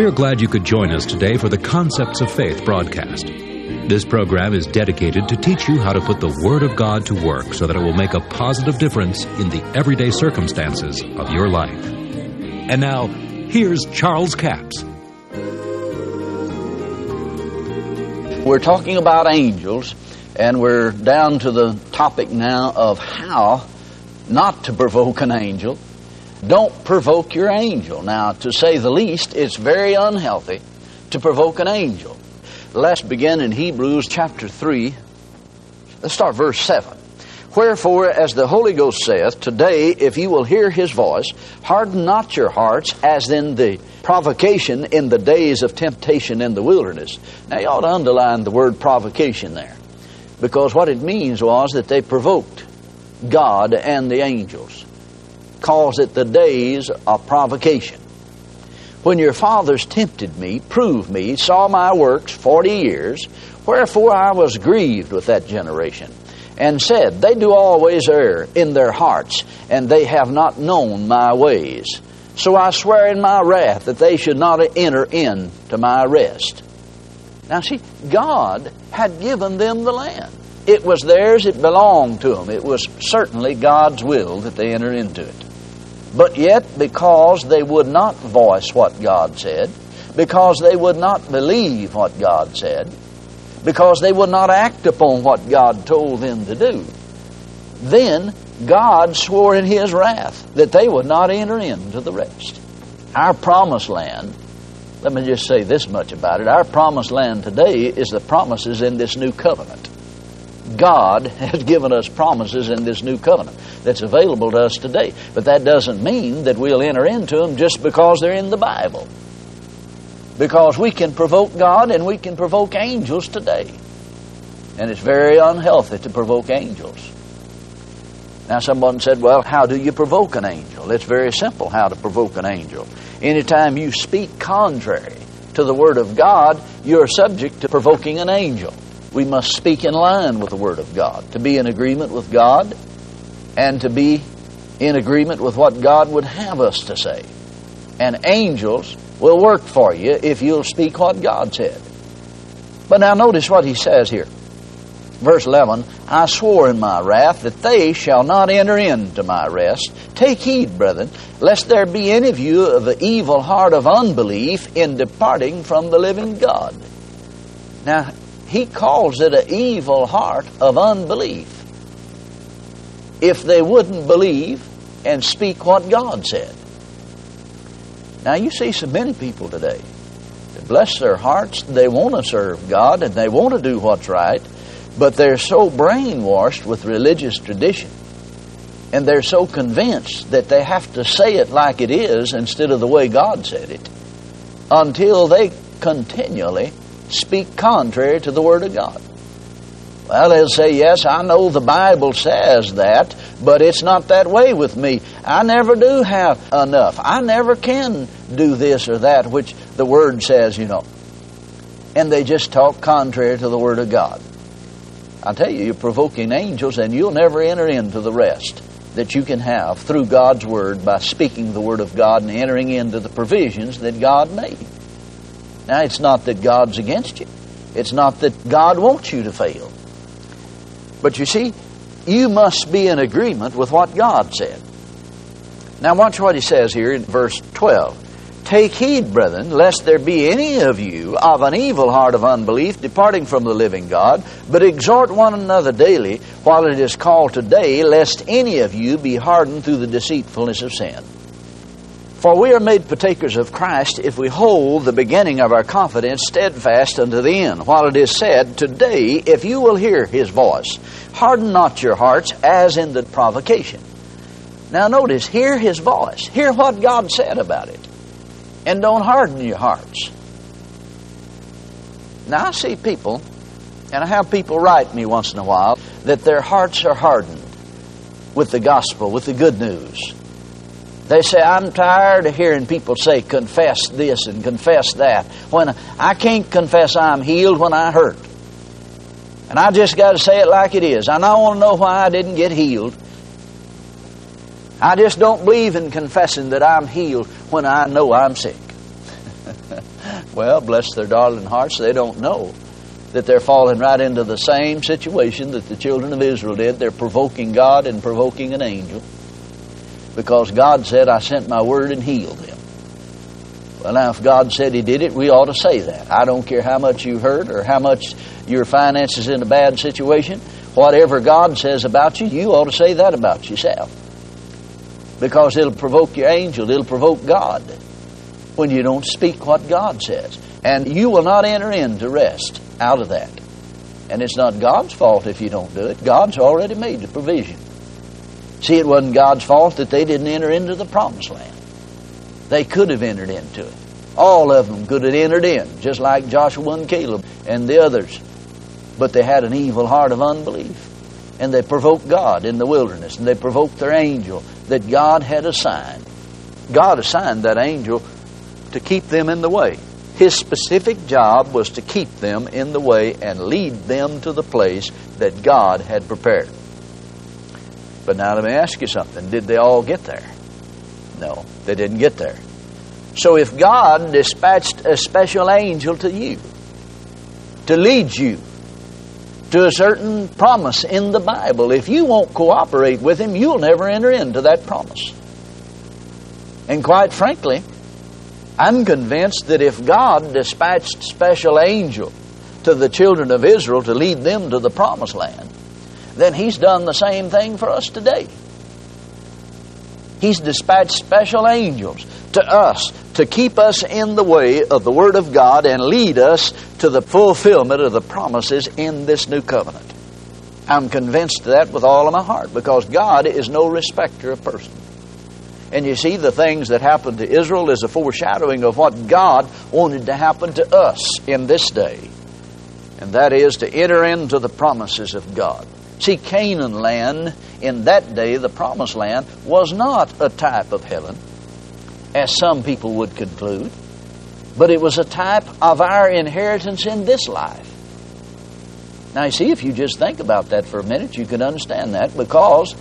We are glad you could join us today for the Concepts of Faith broadcast. This program is dedicated to teach you how to put the Word of God to work so that it will make a positive difference in the everyday circumstances of your life. And now, here's Charles Capps. We're talking about angels, and we're down to the topic now of how not to provoke an angel. Don't provoke your angel. Now, to say the least, it's very unhealthy to provoke an angel. Let's begin in Hebrews chapter 3. Let's start verse 7. Wherefore, as the Holy Ghost saith, Today, if you will hear his voice, harden not your hearts as in the provocation in the days of temptation in the wilderness. Now, you ought to underline the word provocation there. Because what it means was that they provoked God and the angels calls it the days of provocation. When your fathers tempted me, proved me, saw my works forty years, wherefore I was grieved with that generation, and said, They do always err in their hearts, and they have not known my ways. So I swear in my wrath that they should not enter in to my rest. Now see, God had given them the land. It was theirs, it belonged to them. It was certainly God's will that they enter into it. But yet, because they would not voice what God said, because they would not believe what God said, because they would not act upon what God told them to do, then God swore in His wrath that they would not enter into the rest. Our promised land, let me just say this much about it our promised land today is the promises in this new covenant. God has given us promises in this new covenant that's available to us today. But that doesn't mean that we'll enter into them just because they're in the Bible. Because we can provoke God and we can provoke angels today. And it's very unhealthy to provoke angels. Now, someone said, Well, how do you provoke an angel? It's very simple how to provoke an angel. Anytime you speak contrary to the Word of God, you're subject to provoking an angel. We must speak in line with the Word of God, to be in agreement with God and to be in agreement with what God would have us to say. And angels will work for you if you'll speak what God said. But now notice what he says here. Verse 11 I swore in my wrath that they shall not enter into my rest. Take heed, brethren, lest there be any of you of the evil heart of unbelief in departing from the living God. Now, he calls it an evil heart of unbelief if they wouldn't believe and speak what God said. Now, you see so many people today bless their hearts, they want to serve God and they want to do what's right, but they're so brainwashed with religious tradition and they're so convinced that they have to say it like it is instead of the way God said it until they continually speak contrary to the Word of God. Well, they'll say, Yes, I know the Bible says that, but it's not that way with me. I never do have enough. I never can do this or that, which the Word says, you know. And they just talk contrary to the Word of God. I tell you, you're provoking angels, and you'll never enter into the rest that you can have through God's Word by speaking the Word of God and entering into the provisions that God made. Now, it's not that God's against you. It's not that God wants you to fail. But you see, you must be in agreement with what God said. Now, watch what he says here in verse 12. Take heed, brethren, lest there be any of you of an evil heart of unbelief departing from the living God, but exhort one another daily while it is called today, lest any of you be hardened through the deceitfulness of sin. For we are made partakers of Christ if we hold the beginning of our confidence steadfast unto the end. While it is said, Today, if you will hear his voice, harden not your hearts as in the provocation. Now notice, hear his voice. Hear what God said about it. And don't harden your hearts. Now I see people, and I have people write me once in a while, that their hearts are hardened with the gospel, with the good news. They say, I'm tired of hearing people say, confess this and confess that. When I can't confess I'm healed when I hurt. And I just got to say it like it is. And I want to know why I didn't get healed. I just don't believe in confessing that I'm healed when I know I'm sick. well, bless their darling hearts, they don't know that they're falling right into the same situation that the children of Israel did. They're provoking God and provoking an angel because God said, I sent my word and healed them. Well, now, if God said He did it, we ought to say that. I don't care how much you hurt or how much your finances in a bad situation. Whatever God says about you, you ought to say that about yourself. Because it'll provoke your angel, it'll provoke God when you don't speak what God says. And you will not enter into rest out of that. And it's not God's fault if you don't do it. God's already made the provision. See, it wasn't God's fault that they didn't enter into the promised land. They could have entered into it. All of them could have entered in, just like Joshua and Caleb and the others. But they had an evil heart of unbelief. And they provoked God in the wilderness, and they provoked their angel that God had assigned. God assigned that angel to keep them in the way. His specific job was to keep them in the way and lead them to the place that God had prepared. But now let me ask you something. Did they all get there? No, they didn't get there. So if God dispatched a special angel to you to lead you to a certain promise in the Bible, if you won't cooperate with Him, you'll never enter into that promise. And quite frankly, I'm convinced that if God dispatched special angel to the children of Israel to lead them to the promised land, then He's done the same thing for us today. He's dispatched special angels to us to keep us in the way of the Word of God and lead us to the fulfillment of the promises in this new covenant. I'm convinced of that with all of my heart because God is no respecter of persons. And you see, the things that happened to Israel is a foreshadowing of what God wanted to happen to us in this day. And that is to enter into the promises of God. See, Canaan land in that day, the promised land, was not a type of heaven, as some people would conclude, but it was a type of our inheritance in this life. Now, you see, if you just think about that for a minute, you can understand that because,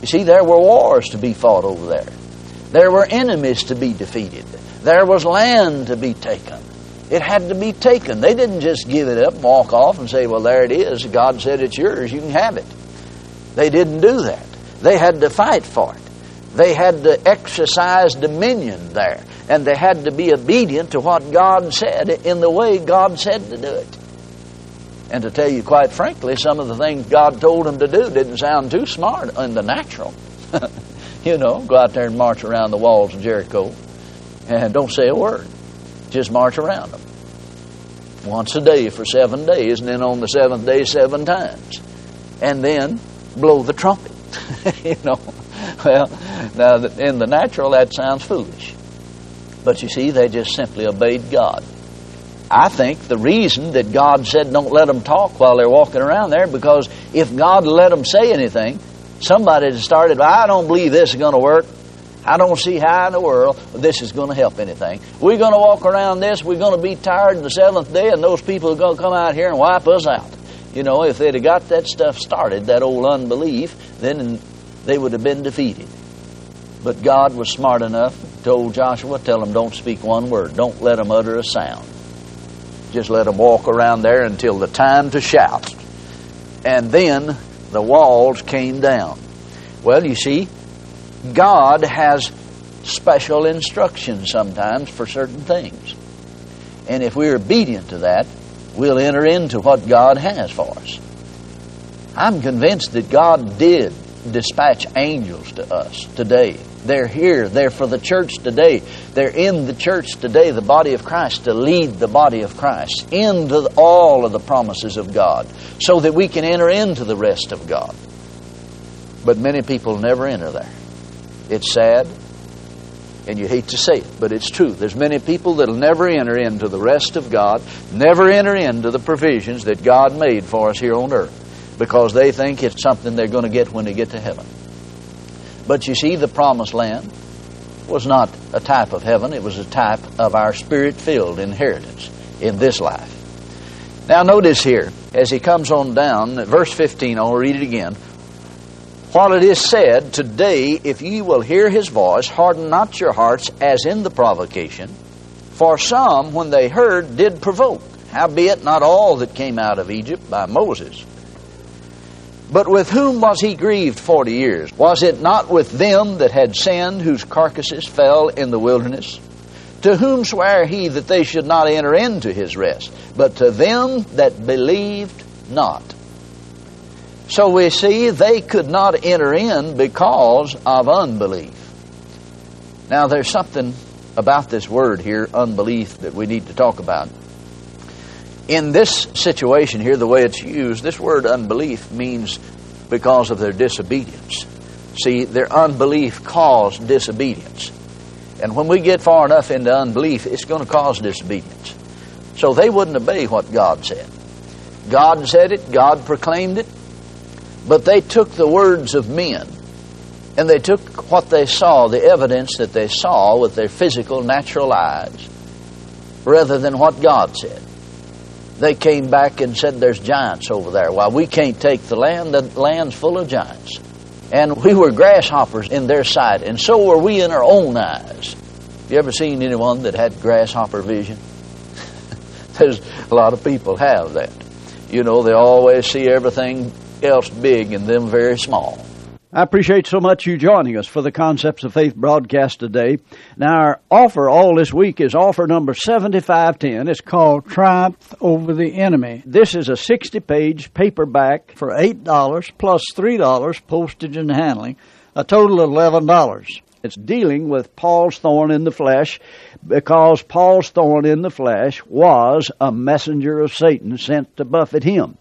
you see, there were wars to be fought over there. There were enemies to be defeated. There was land to be taken. It had to be taken. They didn't just give it up, walk off, and say, Well, there it is. God said it's yours. You can have it. They didn't do that. They had to fight for it. They had to exercise dominion there. And they had to be obedient to what God said in the way God said to do it. And to tell you quite frankly, some of the things God told them to do didn't sound too smart in the natural. You know, go out there and march around the walls of Jericho and don't say a word. Just march around them. Once a day for seven days, and then on the seventh day, seven times. And then blow the trumpet. you know, well, now in the natural, that sounds foolish. But you see, they just simply obeyed God. I think the reason that God said don't let them talk while they're walking around there because if God let them say anything, Somebody started, I don't believe this is going to work. I don't see how in the world this is going to help anything. We're going to walk around this. We're going to be tired the seventh day, and those people are going to come out here and wipe us out. You know, if they'd have got that stuff started, that old unbelief, then they would have been defeated. But God was smart enough, told Joshua, tell them don't speak one word. Don't let them utter a sound. Just let them walk around there until the time to shout. And then the walls came down. Well, you see, God has special instructions sometimes for certain things. And if we're obedient to that, we'll enter into what God has for us. I'm convinced that God did dispatch angels to us today. They're here. They're for the church today. They're in the church today, the body of Christ, to lead the body of Christ into all of the promises of God so that we can enter into the rest of God. But many people never enter there. It's sad, and you hate to say it, but it's true. There's many people that'll never enter into the rest of God, never enter into the provisions that God made for us here on earth, because they think it's something they're going to get when they get to heaven. But you see, the promised land was not a type of heaven, it was a type of our spirit filled inheritance in this life. Now, notice here, as he comes on down, verse 15, I'll read it again. While it is said, Today, if ye will hear his voice, harden not your hearts as in the provocation, For some, when they heard, did provoke, howbeit not all that came out of Egypt by Moses. But with whom was he grieved forty years? Was it not with them that had sinned, whose carcasses fell in the wilderness? To whom sware he that they should not enter into his rest, but to them that believed not? So we see they could not enter in because of unbelief. Now there's something about this word here, unbelief, that we need to talk about. In this situation here, the way it's used, this word unbelief means because of their disobedience. See, their unbelief caused disobedience. And when we get far enough into unbelief, it's going to cause disobedience. So they wouldn't obey what God said. God said it, God proclaimed it, but they took the words of men and they took what they saw, the evidence that they saw with their physical, natural eyes, rather than what God said. They came back and said, There's giants over there. Well, we can't take the land, the land's full of giants. And we were grasshoppers in their sight, and so were we in our own eyes. You ever seen anyone that had grasshopper vision? There's a lot of people have that. You know, they always see everything else big and them very small. I appreciate so much you joining us for the Concepts of Faith broadcast today. Now, our offer all this week is offer number 7510. It's called Triumph Over the Enemy. This is a 60 page paperback for $8 plus $3 postage and handling, a total of $11. It's dealing with Paul's thorn in the flesh because Paul's thorn in the flesh was a messenger of Satan sent to buffet him.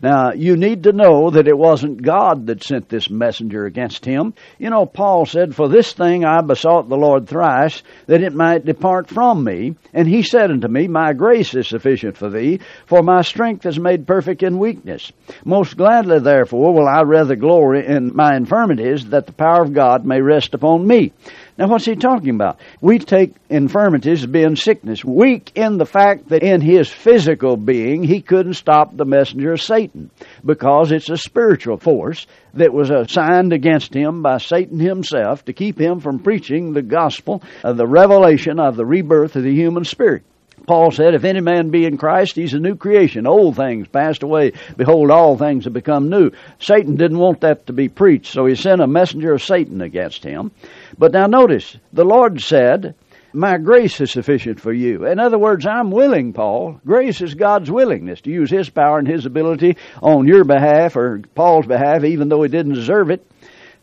Now, you need to know that it wasn't God that sent this messenger against him. You know, Paul said, For this thing I besought the Lord thrice, that it might depart from me. And he said unto me, My grace is sufficient for thee, for my strength is made perfect in weakness. Most gladly, therefore, will I rather glory in my infirmities, that the power of God may rest upon me. Now, what's he talking about? We take infirmities as being sickness, weak in the fact that in his physical being he couldn't stop the messenger of Satan because it's a spiritual force that was assigned against him by Satan himself to keep him from preaching the gospel of the revelation of the rebirth of the human spirit. Paul said, If any man be in Christ, he's a new creation. Old things passed away. Behold, all things have become new. Satan didn't want that to be preached, so he sent a messenger of Satan against him. But now notice, the Lord said, my grace is sufficient for you. In other words, I'm willing, Paul. Grace is God's willingness to use His power and His ability on your behalf or Paul's behalf, even though he didn't deserve it.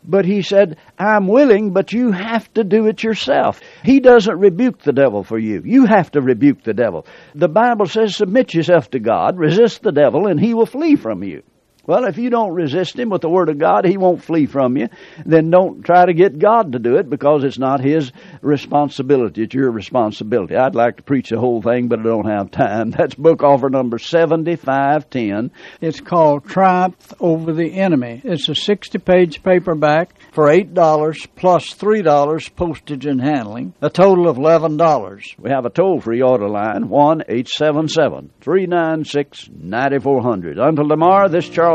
But he said, I'm willing, but you have to do it yourself. He doesn't rebuke the devil for you. You have to rebuke the devil. The Bible says, submit yourself to God, resist the devil, and he will flee from you. Well, if you don't resist him with the Word of God, he won't flee from you. Then don't try to get God to do it because it's not his responsibility. It's your responsibility. I'd like to preach the whole thing, but I don't have time. That's book offer number 7510. It's called Triumph Over the Enemy. It's a 60 page paperback for $8 plus $3 postage and handling, a total of $11. We have a toll free order line 1 877 396 9400. Until tomorrow, this Charles